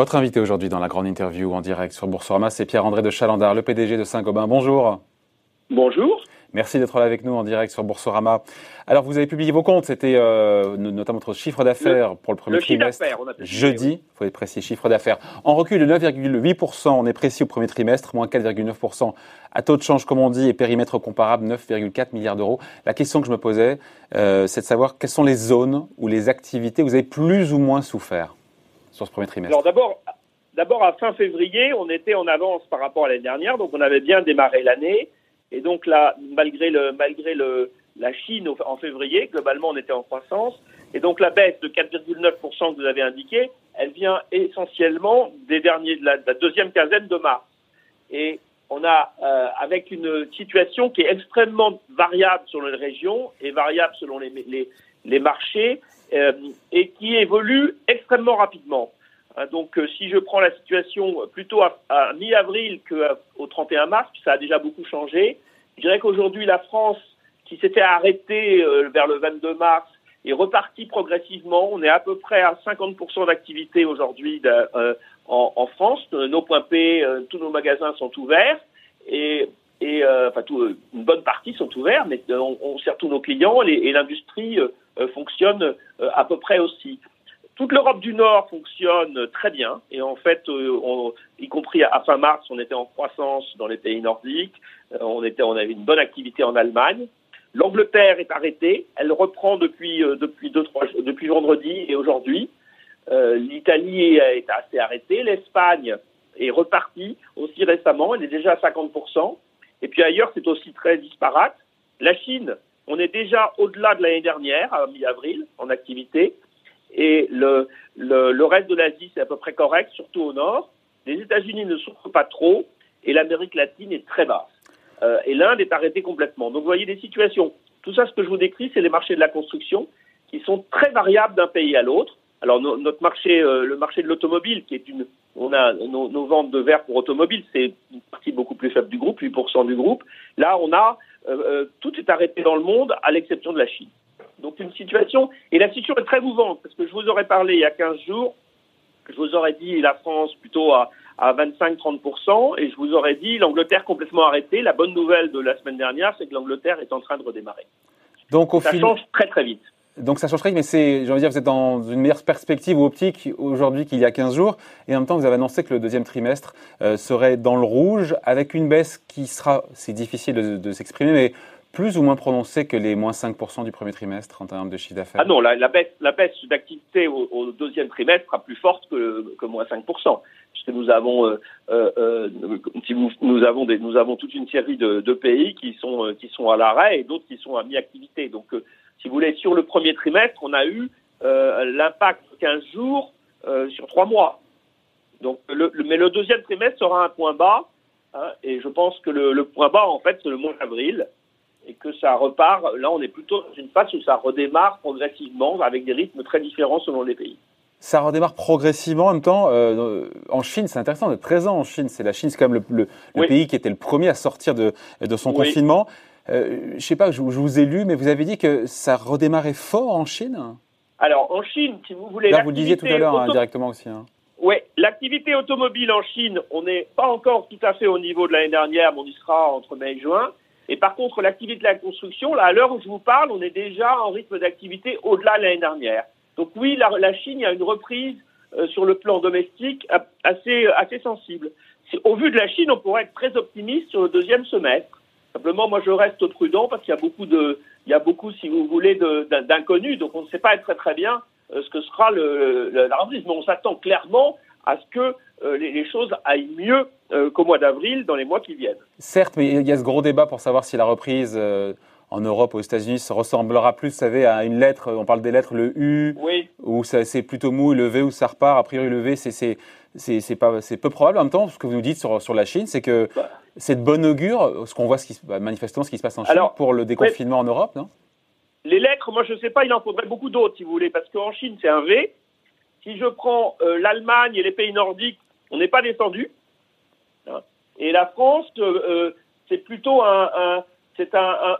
Votre invité aujourd'hui dans la grande interview en direct sur Boursorama, c'est Pierre-André de Chalandard, le PDG de Saint-Gobain. Bonjour. Bonjour. Merci d'être là avec nous en direct sur Boursorama. Alors, vous avez publié vos comptes, c'était euh, notamment votre chiffre d'affaires pour le premier le trimestre. On a jeudi, il faut être précis, chiffre d'affaires. En recul de 9,8%, on est précis au premier trimestre, moins 4,9% à taux de change, comme on dit, et périmètre comparable, 9,4 milliards d'euros. La question que je me posais, euh, c'est de savoir quelles sont les zones ou les activités où vous avez plus ou moins souffert sur ce premier trimestre. Alors d'abord, d'abord à fin février, on était en avance par rapport à l'année dernière, donc on avait bien démarré l'année. Et donc là, malgré le, malgré le, la Chine en février, globalement, on était en croissance. Et donc la baisse de 4,9% que vous avez indiquée, elle vient essentiellement des derniers, de la, deuxième quinzaine de mars. Et on a, euh, avec une situation qui est extrêmement variable selon les régions et variable selon les, les, les marchés, euh, et qui évolue extrêmement rapidement. Hein, donc, euh, si je prends la situation plutôt à, mi-avril qu'au 31 mars, ça a déjà beaucoup changé, je dirais qu'aujourd'hui, la France, qui s'était arrêtée euh, vers le 22 mars, est repartie progressivement. On est à peu près à 50% d'activité aujourd'hui euh, en, France. Nos points P, tous nos magasins sont ouverts et, et enfin, une bonne partie sont ouverts, mais on, sert tous nos clients et l'industrie fonctionne à peu près aussi. Toute l'Europe du Nord fonctionne très bien et en fait, euh, y compris à fin mars, on était en croissance dans les pays nordiques. Euh, on était, on avait une bonne activité en Allemagne. L'Angleterre est arrêtée. Elle reprend depuis euh, depuis deux trois depuis vendredi et aujourd'hui. L'Italie est assez arrêtée. L'Espagne est repartie aussi récemment. Elle est déjà à 50 Et puis ailleurs, c'est aussi très disparate. La Chine, on est déjà au-delà de l'année dernière, à mi-avril, en activité. Et le, reste de l'Asie, c'est à peu près correct, surtout au nord. Les États-Unis ne souffrent pas trop et l'Amérique latine est très basse. Euh, et l'Inde est arrêtée complètement. Donc vous voyez des situations. Tout ça, ce que je vous décris, c'est les marchés de la construction qui sont très variables d'un pays à l'autre. Alors notre marché, euh, le marché de l'automobile, qui est une, on a nos, ventes de verre pour automobile, c'est une partie beaucoup plus faible du groupe, 8% du groupe. Là, on a tout est arrêté dans le monde, à l'exception de la Chine. Donc une situation, et la situation est très mouvante, parce que je vous aurais parlé il y a 15 jours, je vous aurais dit la France plutôt à, à 25-30%, et je vous aurais dit l'Angleterre complètement arrêtée. La bonne nouvelle de la semaine dernière, c'est que l'Angleterre est en train de redémarrer. Donc au ça change très très vite. Donc ça change vite, mais c'est, j'ai envie de dire, vous êtes dans une meilleure perspective ou optique aujourd'hui qu'il y a 15 jours, et en même temps vous avez annoncé que le deuxième trimestre euh, serait dans le rouge, avec une baisse qui sera, c'est difficile de, s'exprimer, mais plus ou moins prononcée que les moins 5% du premier trimestre en termes de chiffre d'affaires. Ah non, la, baisse, d'activité au, deuxième trimestre sera plus forte que, moins 5%, puisque nous avons, euh, euh, nous, avons nous avons toute une série de, de pays qui sont, qui sont à l'arrêt et d'autres qui sont à mi-activité. Donc, si vous voulez, sur le premier trimestre, on a eu l'impact de 15 jours sur 3 mois. Donc, le, mais le deuxième trimestre sera un point bas, hein, et je pense que le, le point bas, en fait, c'est le mois d'avril et que ça repart. Là, on est plutôt dans une phase où ça redémarre progressivement avec des rythmes très différents selon les pays. Ça redémarre progressivement en même temps. Euh, en Chine, c'est intéressant d'être présent en Chine. C'est la Chine, c'est quand même le, le, pays qui était le premier à sortir de, de son confinement. Euh, je sais pas, je, je, vous ai lu, mais vous avez dit que ça redémarrait fort en Chine. Alors en Chine, si vous voulez. Là, vous le disiez tout à l'heure hein, directement aussi. Hein. Oui, l'activité automobile en Chine, on n'est pas encore tout à fait au niveau de l'année dernière, mais on y sera entre mai et juin. Et par contre, l'activité de la construction, là, à l'heure où je vous parle, on est déjà en rythme d'activité au-delà de l'année dernière. Donc oui, la, la, Chine, a une reprise euh, sur le plan domestique assez, assez sensible. Au vu de la Chine, on pourrait être très optimiste sur le deuxième semestre. Simplement, moi, je reste prudent parce qu'il y a beaucoup de, il y a beaucoup, si vous voulez, d'inconnus. Donc, on ne sait pas très très bien euh, ce que sera le, le, la reprise. Mais on s'attend clairement à ce que euh, les, choses aillent mieux euh, qu'au mois d'avril dans les mois qui viennent. Certes, mais il y a ce gros débat pour savoir si la reprise en Europe, aux États-Unis, ressemblera plus, vous savez, à une lettre. On parle des lettres, le U, oui. où c'est plutôt mou, le V où ça repart. A priori, le V, c'est peu probable. En même temps, ce que vous nous dites sur, sur la Chine, c'est que bah. c'est de bon augure, ce qu'on voit, ce qui, bah, manifestement, ce qui se passe en Chine Alors, pour le déconfinement en Europe, non? Les lettres, moi, je ne sais pas, il en faudrait beaucoup d'autres, si vous voulez, parce qu'en Chine, c'est un V. Si je prends euh, l'Allemagne et les pays nordiques, on n'est pas descendu. Hein. Et la France, euh, euh, c'est plutôt un, un c'est un,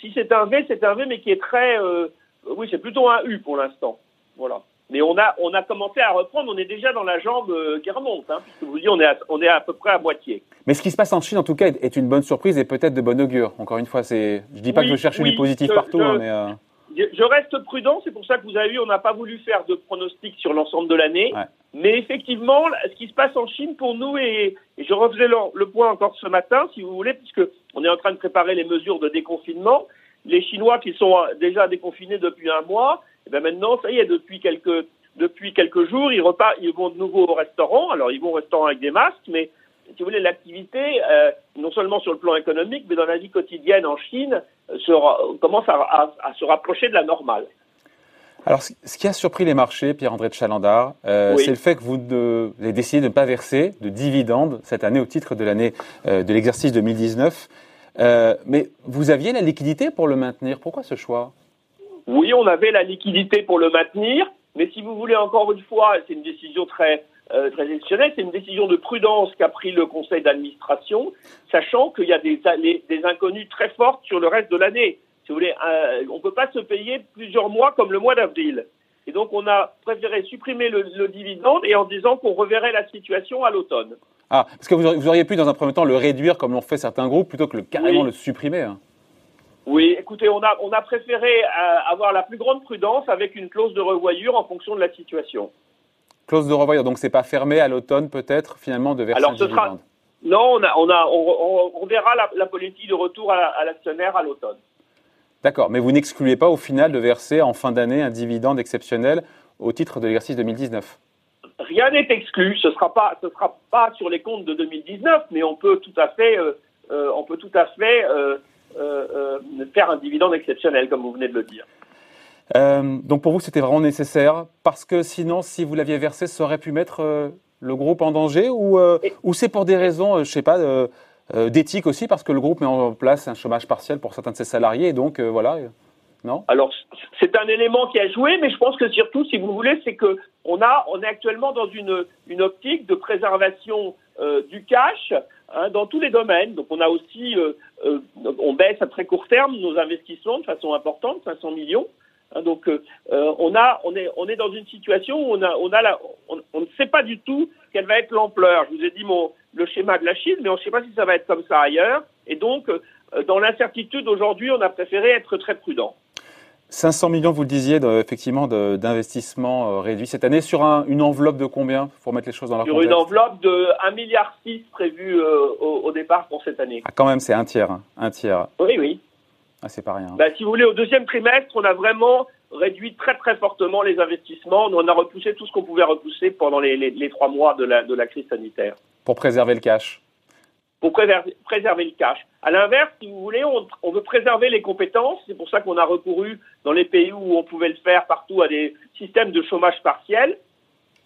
si c'est un V, c'est un V, mais qui est très, euh, oui, c'est plutôt un U pour l'instant. Voilà. mais on a, on a commencé à reprendre, on est déjà dans la jambe euh, qui remonte, hein, puisque vous dites, on est, à, on est à peu près à moitié. Mais ce qui se passe en Chine, en tout cas, est, une bonne surprise et peut-être de bon augure. Encore une fois, c'est, je dis pas que je cherche du positif partout, hein, mais. Euh... Je reste prudent, c'est pour ça que vous avez vu, on n'a pas voulu faire de pronostic sur l'ensemble de l'année. Mais effectivement, ce qui se passe en Chine pour nous, et, je refaisais le, point encore ce matin, si vous voulez, puisque on est en train de préparer les mesures de déconfinement. Les Chinois qui sont déjà déconfinés depuis un mois, et eh bien maintenant, ça y est, depuis quelques, depuis quelques jours, ils, repartent, ils vont de nouveau au restaurant. Alors, ils vont au restaurant avec des masques, mais si vous voulez, l'activité, euh, non seulement sur le plan économique, mais dans la vie quotidienne en Chine, euh, commence à, se rapprocher de la normale. Alors, ce qui a surpris les marchés, Pierre-André de Chalandard, euh, c'est le fait que vous, avez décidé de ne pas verser de dividendes cette année au titre de l'année de l'exercice 2019. mais vous aviez la liquidité pour le maintenir. Pourquoi ce choix? Oui, on avait la liquidité pour le maintenir. Mais si vous voulez, encore une fois, c'est une décision très euh. C'est une décision de prudence qu'a pris le conseil d'administration, sachant qu'il y a des, des inconnues très fortes sur le reste de l'année. Si vous voulez, euh, on ne peut pas se payer plusieurs mois comme le mois d'avril. Et donc, on a préféré supprimer le, dividende et en disant qu'on reverrait la situation à l'automne. Ah, parce que vous auriez, pu, dans un premier temps, le réduire comme l'ont fait certains groupes, plutôt que le, carrément le supprimer. Hein. Oui, écoutez, on a, on a préféré euh, avoir la plus grande prudence avec une clause de revoyure en fonction de la situation. Clause de revoyure, donc c'est pas fermé à l'automne peut-être finalement de verser Alors, ce sera... Non, on, a, on, a, on, verra la, politique de retour à, l'actionnaire à l'automne. D'accord, mais vous n'excluez pas au final de verser en fin d'année un dividende exceptionnel au titre de l'exercice 2019 Rien n'est exclu, ce ne sera, pas, ce sera pas sur les comptes de 2019, mais on peut tout à fait, euh, euh, on peut tout à fait euh, faire un dividende exceptionnel, comme vous venez de le dire. Euh, donc pour vous, c'était vraiment nécessaire parce que sinon, si vous l'aviez versé, ça aurait pu mettre euh, le groupe en danger ou, euh, ou c'est pour des raisons, je sais pas, d'éthique aussi parce que le groupe met en place un chômage partiel pour certains de ses salariés et donc voilà. Non? Alors c'est un élément qui a joué, mais je pense que surtout, si vous voulez, c'est que on a, on est actuellement dans une, une optique de préservation du cash hein, dans tous les domaines. Donc on a aussi, on baisse à très court terme nos investissements de façon importante, 500 millions. Hein, donc, euh, euh, on, a, on, est, on est dans une situation où on, a, on, a la, on, ne sait pas du tout quelle va être l'ampleur. Je vous ai dit mon, le schéma de la Chine, mais on ne sait pas si ça va être comme ça ailleurs. Et donc, euh, dans l'incertitude aujourd'hui, on a préféré être très prudent. 500 millions, vous le disiez, effectivement, d'investissement réduit cette année sur une enveloppe de combien pour mettre les choses dans leur Sur une enveloppe de 1,6 milliard prévue au, départ pour cette année. Ah, quand même, c'est un tiers, hein, un tiers. Oui, oui. Ah, c'est pas rien. Bah, si vous voulez, au deuxième trimestre, on a vraiment réduit très très fortement les investissements. on a repoussé tout ce qu'on pouvait repousser pendant les, les, trois mois de la, de la crise sanitaire. Pour préserver le cash Pour préserver, préserver le cash. À l'inverse, si vous voulez, on, on veut préserver les compétences. C'est pour ça qu'on a recouru dans les pays où on pouvait le faire partout à des systèmes de chômage partiel.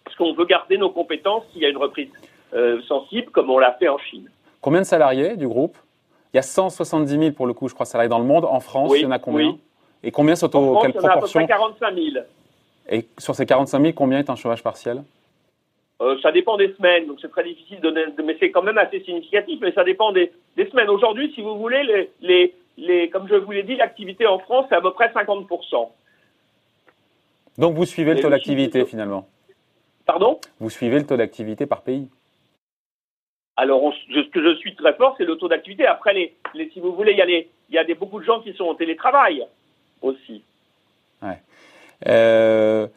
Parce qu'on veut garder nos compétences s'il y a une reprise euh, sensible, comme on l'a fait en Chine. Combien de salariés du groupe? Il y a 170 000 pour le coup, je crois, salariés dans le monde. En France, il y en a combien Et combien sont au quelle proportion il y en a à peu près 45 000. Et sur ces 45 000, combien est en chômage partiel? Euh, ça dépend des semaines, donc c'est très difficile de donner, mais c'est quand même assez significatif, mais ça dépend des, semaines. Aujourd'hui, si vous voulez, les, les, les, comme je vous l'ai dit, l'activité en France, c'est à peu près 50%. Donc vous suivez le taux d'activité finalement? Pardon? Vous suivez le taux d'activité par pays? Alors, ce que je suis très fort, c'est le taux d'activité. Après, les, si vous voulez, il y a, il y a des, beaucoup de gens qui sont en télétravail aussi. Ouais. Euh,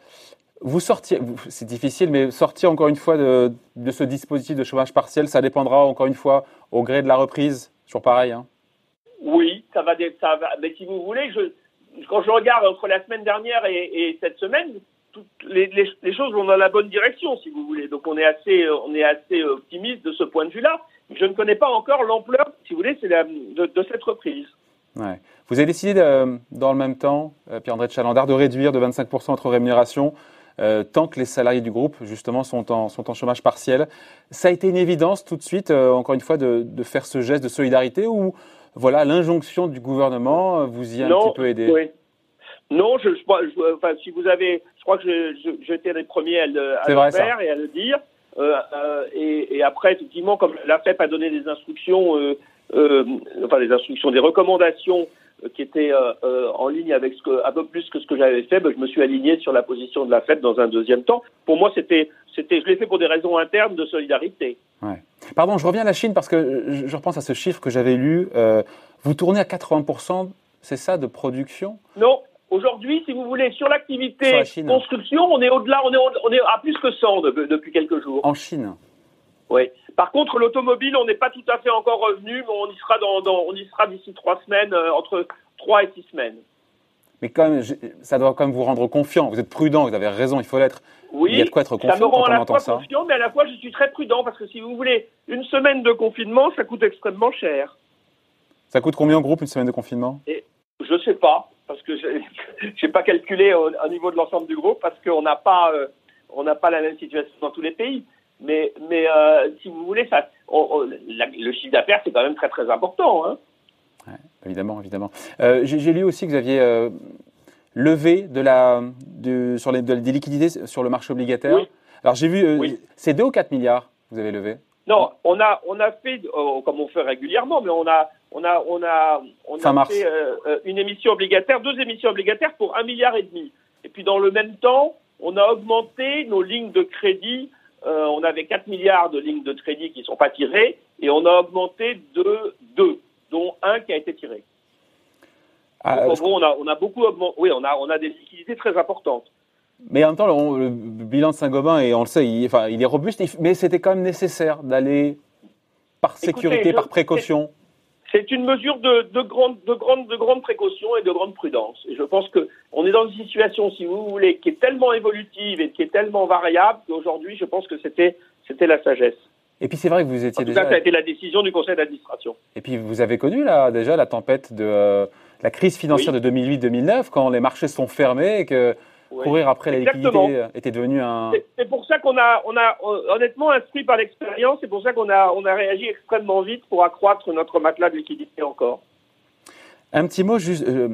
vous sortiez, c'est difficile, mais sortir encore une fois de, ce dispositif de chômage partiel, ça dépendra encore une fois au gré de la reprise, toujours pareil. Hein. Oui, ça va, ça va. Mais si vous voulez, je, quand je regarde entre la semaine dernière et cette semaine, les, choses vont dans la bonne direction, si vous voulez. Donc on est assez, euh, on est assez optimiste de ce point de vue-là. Je ne connais pas encore l'ampleur, si vous voulez, de, de, cette reprise. Ouais. Vous avez décidé, dans le même temps, euh, Pierre-André Chalandard, de réduire de 25% votre rémunération euh, tant que les salariés du groupe, justement, sont en, sont en chômage partiel. Ça a été une évidence tout de suite, encore une fois, de, de, faire ce geste de solidarité ou voilà, l'injonction du gouvernement vous y a un petit peu aidé? oui. Non, je, je, enfin, si vous avez, je crois que j'étais les premiers à le, faire et à le dire. Euh, euh, et, et, après, effectivement, comme la FEP a donné des instructions, euh, enfin des instructions, des recommandations qui était en ligne avec ce que, un peu plus que ce que j'avais fait, ben, je me suis aligné sur la position de la Fed dans un deuxième temps. Pour moi, c'était, c'était, je l'ai fait pour des raisons internes de solidarité. Ouais. Pardon, je reviens à la Chine parce que je repense à ce chiffre que j'avais lu. vous tournez à 80%, c'est ça, de production? Non, Aujourd'hui, si vous voulez, sur l'activité construction, on est au-delà, on est, on est à plus que 100 depuis quelques jours. En Chine Oui. Par contre, l'automobile, on n'est pas tout à fait encore revenu, mais on y sera, dans, on y sera d'ici trois semaines, euh, entre trois et six semaines. Mais quand même, ça doit quand même vous rendre confiant. Vous êtes prudent, vous avez raison, il faut l'être. Oui, il y a de quoi être confiant ça me rend à la fois confiant, mais à la fois je suis très prudent parce que si vous voulez, une semaine de confinement, ça coûte extrêmement cher. Ça coûte combien en groupe une semaine de confinement? Et Je sais pas parce que je n'ai pas calculé au, niveau de l'ensemble du groupe, parce qu'on n'a pas, euh, on n'a pas la même situation dans tous les pays. Mais, mais euh, si vous voulez, ça, le chiffre d'affaires, c'est quand même très très important. Hein. évidemment, évidemment. Euh, j'ai lu aussi que vous aviez levé de la, de, sur les, des liquidités sur le marché obligataire. Alors j'ai vu, c'est 2 ou 4 milliards vous avez levé Non, on a, on a fait, comme on fait régulièrement, mais on a, on a, on a, on a fait euh, euh, une émission obligataire, deux émissions obligataires pour un milliard et demi. Et puis dans le même temps, on a augmenté nos lignes de crédit. Euh, on avait 4 milliards de lignes de crédit qui ne sont pas tirées et on a augmenté de deux, dont un qui a été tiré. Ah, en gros, on a, on a beaucoup augmenté. Oui, on a, on a des liquidités très importantes. Mais en même temps, le, bilan de Saint-Gobain, et on le sait, il, enfin, il est robuste, mais c'était quand même nécessaire d'aller par sécurité, par précaution. C'est une mesure de, de, grande, de, grande, de grande précaution et de grande prudence. Et je pense qu'on est dans une situation, si vous voulez, qui est tellement évolutive et qui est tellement variable qu'aujourd'hui, je pense que c'était, la sagesse. Et puis c'est vrai que vous étiez en tout déjà. Cas, ça a été la décision du conseil d'administration. Et puis vous avez connu là déjà la tempête de euh, la crise financière de 2008-2009 quand les marchés sont fermés et que courir après la liquidité euh, était devenu un. C'est pour ça qu'on a, on a honnêtement instruit par l'expérience, c'est pour ça qu'on a, on a réagi extrêmement vite pour accroître notre matelas de liquidité encore. Un petit mot juste. Euh,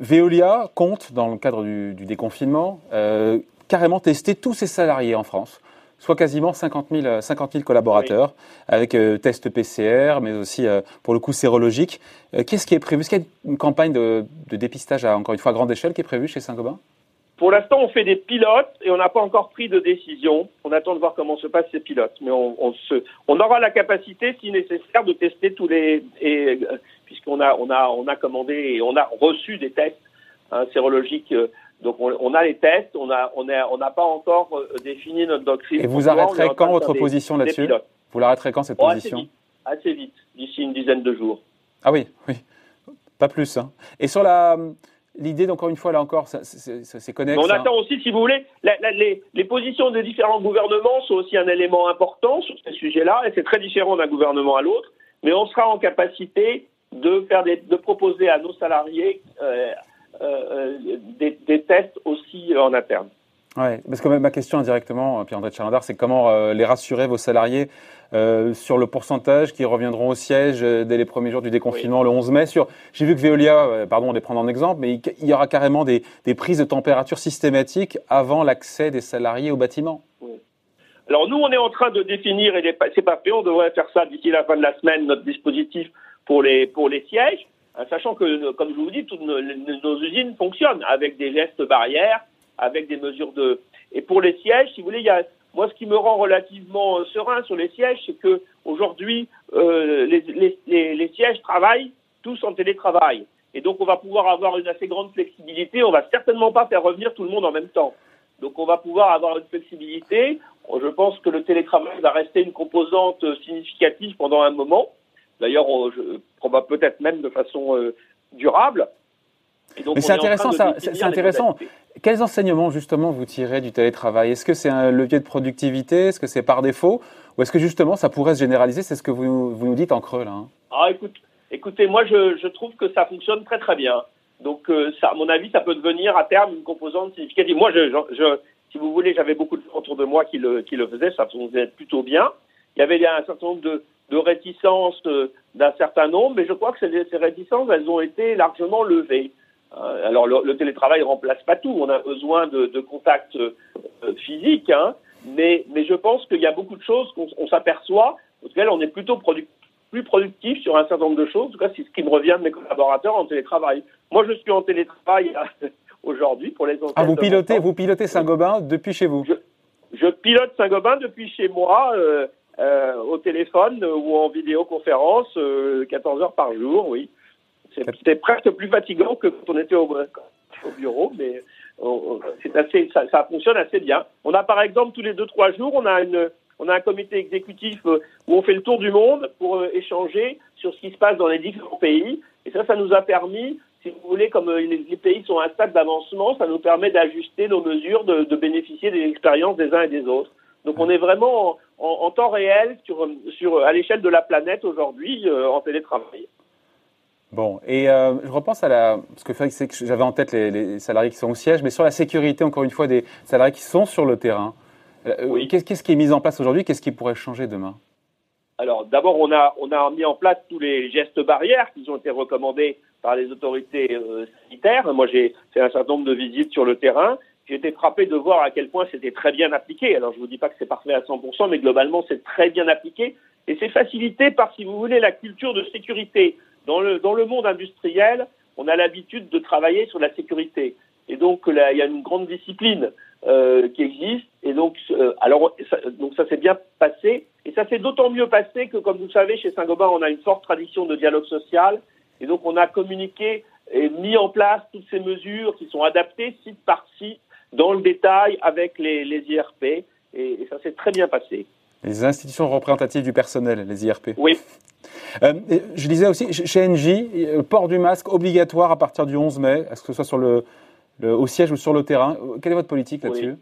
Veolia compte, dans le cadre du, déconfinement, euh, carrément tester tous ses salariés en France soit quasiment 50 000, 50 collaborateurs, avec tests PCR, mais aussi, pour le coup, sérologique. Qu'est-ce qui est prévu? Est-ce qu'il y a une campagne de, de, dépistage à, encore une fois, grande échelle qui est prévue chez Saint-Gobain? Pour l'instant, on fait des pilotes et on n'a pas encore pris de décision. On attend de voir comment se passent ces pilotes. Mais on, on, se, on aura la capacité, si nécessaire, de tester tous les. Et, euh, puisqu'on a, on a, on a commandé et on a reçu des tests hein, sérologiques. Euh, donc on, on, a les tests, on n'a on a, on pas encore euh, défini notre doctrine. Et vous arrêterez quand votre position là-dessus Vous l'arrêterez quand cette position Assez vite, d'ici une dizaine de jours. Ah oui, oui. Pas plus. Hein. Et sur la L'idée, encore une fois, là encore, c'est connexe. On attend aussi, si vous voulez, les, positions des différents gouvernements sont aussi un élément important sur ces sujets-là, et c'est très différent d'un gouvernement à l'autre, mais on sera en capacité de, faire de proposer à nos salariés euh, euh, des, tests aussi en interne. Oui, parce que ma question indirectement, Pierre-André Chalandard, c'est comment euh, les rassurer, vos salariés, euh, sur le pourcentage qui reviendront au siège euh, dès les premiers jours du déconfinement le 11 mai. Sur, j'ai vu que Veolia, pardon, on les prend en exemple, mais il y aura carrément des, des prises de température systématiques avant l'accès des salariés au bâtiment. Alors nous, on est en train de définir, et c'est pas fait, on devrait faire ça d'ici la fin de la semaine, notre dispositif pour les, pour les sièges, hein, sachant que, comme je vous dis, toutes nos, nos usines fonctionnent avec des gestes barrières avec des mesures de. Et pour les sièges, si vous voulez, moi ce qui me rend relativement euh, serein sur les sièges, c'est que aujourd'hui euh, les, sièges travaillent tous en télétravail, et donc on va pouvoir avoir une assez grande flexibilité. On va certainement pas faire revenir tout le monde en même temps. Donc on va pouvoir avoir une flexibilité. Je pense que le télétravail va rester une composante significative pendant un moment. D'ailleurs, on, va peut-être même de façon euh, durable. Mais c'est intéressant, ça. C'est intéressant. Quels enseignements justement vous tirez du télétravail? Est-ce que c'est un levier de productivité? Est-ce que c'est par défaut? Ou est-ce que justement ça pourrait se généraliser? C'est ce que vous, vous, nous dites en creux là. Hein. ah, écoute, écoutez, moi je, je, trouve que ça fonctionne très très bien. Donc, euh, ça, à mon avis, ça peut devenir à terme une composante significative. Moi, je, je, si vous voulez, j'avais beaucoup de gens autour de moi qui le, qui le faisaient, ça fonctionnait plutôt bien. Il y avait un certain nombre de, de réticences euh, d'un certain nombre, mais je crois que ces, ces réticences, elles ont été largement levées. Euh, alors le, télétravail ne remplace pas tout, on a besoin de, de contacts euh, physiques, hein, mais, mais je pense qu'il y a beaucoup de choses qu'on s'aperçoit, auxquelles on est plutôt plus productif sur un certain nombre de choses. En tout cas, c'est ce qui me revient de mes collaborateurs en télétravail. Moi, je suis en télétravail aujourd'hui pour les Ah, vous pilotez, vous pilotez Saint-Gobain depuis chez vous? Je, pilote Saint-Gobain depuis chez moi. Euh, euh, au téléphone ou en vidéoconférence 14 euh, heures par jour, oui. C'était presque plus fatigant que quand on était au, bureau, mais c'est assez, ça, fonctionne assez bien. On a par exemple tous les deux trois jours, on a une, on a un comité exécutif euh, où on fait le tour du monde pour échanger sur ce qui se passe dans les différents pays. Et ça, ça nous a permis, si vous voulez, comme les, pays sont à un stade d'avancement, ça nous permet d'ajuster nos mesures, de, de bénéficier des expériences des uns et des autres. Donc on est vraiment en, temps réel sur, sur, à l'échelle de la planète aujourd'hui euh, en télétravail. Bon, et euh, je repense à la. Parce que j'avais en tête les, salariés qui sont au siège, mais sur la sécurité, encore une fois, des salariés qui sont sur le terrain. Euh, oui. Qu'est-ce qui est mis en place aujourd'hui? Qu'est-ce qui pourrait changer demain? Alors, d'abord, on a, on a mis en place tous les gestes barrières qui ont été recommandés par les autorités sanitaires. Moi, j'ai fait un certain nombre de visites sur le terrain j'ai été frappé de voir à quel point c'était très bien appliqué. Alors je ne vous dis pas que c'est parfait à 100%, mais globalement c'est très bien appliqué. Et c'est facilité par, si vous voulez, la culture de sécurité. Dans le, dans le monde industriel, on a l'habitude de travailler sur la sécurité. Et donc il y a une grande discipline euh, qui existe. Et donc, euh, alors, ça, donc ça s'est bien passé. Et ça s'est d'autant mieux passé que, comme vous le savez, chez Saint-Gobain, on a une forte tradition de dialogue social. Et donc, on a communiqué et mis en place toutes ces mesures qui sont adaptées site par site dans le détail avec les, IRP et, ça s'est très bien passé. Les institutions représentatives du personnel, les IRP. Oui. Euh, je disais aussi, chez NJ, le port du masque obligatoire à partir du 11 mai, est-ce que ce soit sur le, au siège ou sur le terrain Quelle est votre politique là-dessus?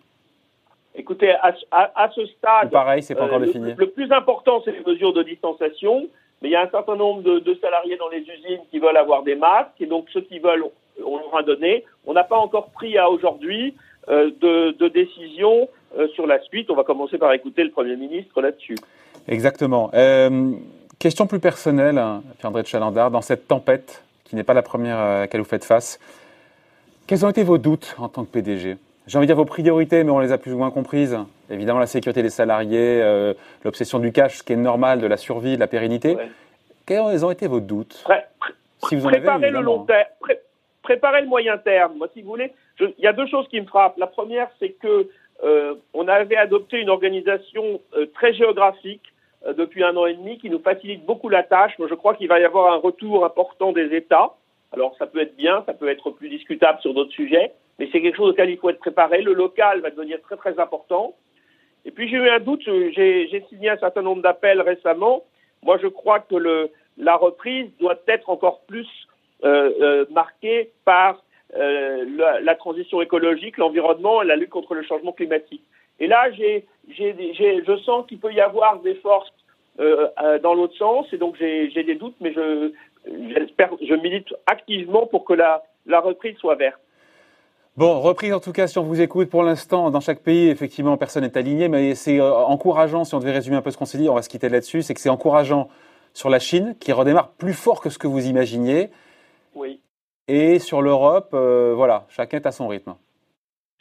Écoutez, à, ce stade, pareil, c'est pas encore euh, défini. Le, plus important, c'est les mesures de distanciation, mais il y a un certain nombre de, de, salariés dans les usines qui veulent avoir des masques, et donc ceux qui veulent, on leur a donné. On n'a pas encore pris à aujourd'hui euh, de, euh, sur la suite. On va commencer par écouter le Premier ministre là-dessus. Exactement. Euh, question plus personnelle, hein, Pierre-André de Chalandard, dans cette tempête qui n'est pas la première à laquelle vous faites face, quels ont été vos doutes en tant que PDG J'ai envie de dire vos priorités, mais on les a plus ou moins comprises. Évidemment, la sécurité des salariés, l'obsession du cash, ce qui est normal, de la survie, de la pérennité. Quels ont été vos doutes? Si vous en Préparer le long terme, préparer le moyen terme. Moi, si vous voulez, il y a deux choses qui me frappent. La première, c'est que euh, on avait adopté une organisation euh, très géographique euh, depuis un an et demi qui nous facilite beaucoup la tâche. Moi, je crois qu'il va y avoir un retour important des États. Alors, ça peut être bien, ça peut être plus discutable sur d'autres sujets, mais c'est quelque chose auquel il faut être préparé. Le local va devenir très très important. Et puis j'ai eu un doute, j'ai signé un certain nombre d'appels récemment. Moi, je crois que la reprise doit être encore plus marquée par euh, la, la, transition écologique, l'environnement et la lutte contre le changement climatique. Et là, je sens qu'il peut y avoir des forces euh, euh, dans l'autre sens, et donc j'ai, des doutes, mais je, j'espère, je milite activement pour que la, la reprise soit verte. Bon, reprise en tout cas, si on vous écoute pour l'instant, dans chaque pays, effectivement, personne n'est aligné, mais c'est euh, encourageant, si on devait résumer un peu ce qu'on s'est dit, on va se quitter là-dessus, c'est que c'est encourageant sur la Chine, qui redémarre plus fort que ce que vous imaginiez. Oui. Et sur l'Europe, euh, voilà, chacun est à son rythme.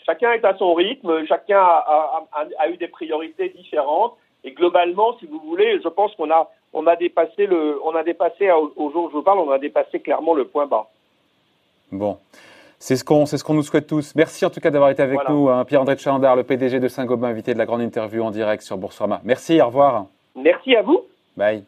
Chacun est à son rythme, chacun a, eu des priorités différentes. Et globalement, si vous voulez, je pense qu'on a, on a dépassé le, on a dépassé au jour où je vous parle, on a dépassé clairement le point bas. Bon. C'est ce qu'on ce qu'on nous souhaite tous. Merci en tout cas d'avoir été avec nous, hein. Pierre-André Chalandard, le PDG de Saint-Gobain, invité de la grande interview en direct sur Boursorama. Merci, au revoir. Merci à vous. Bye.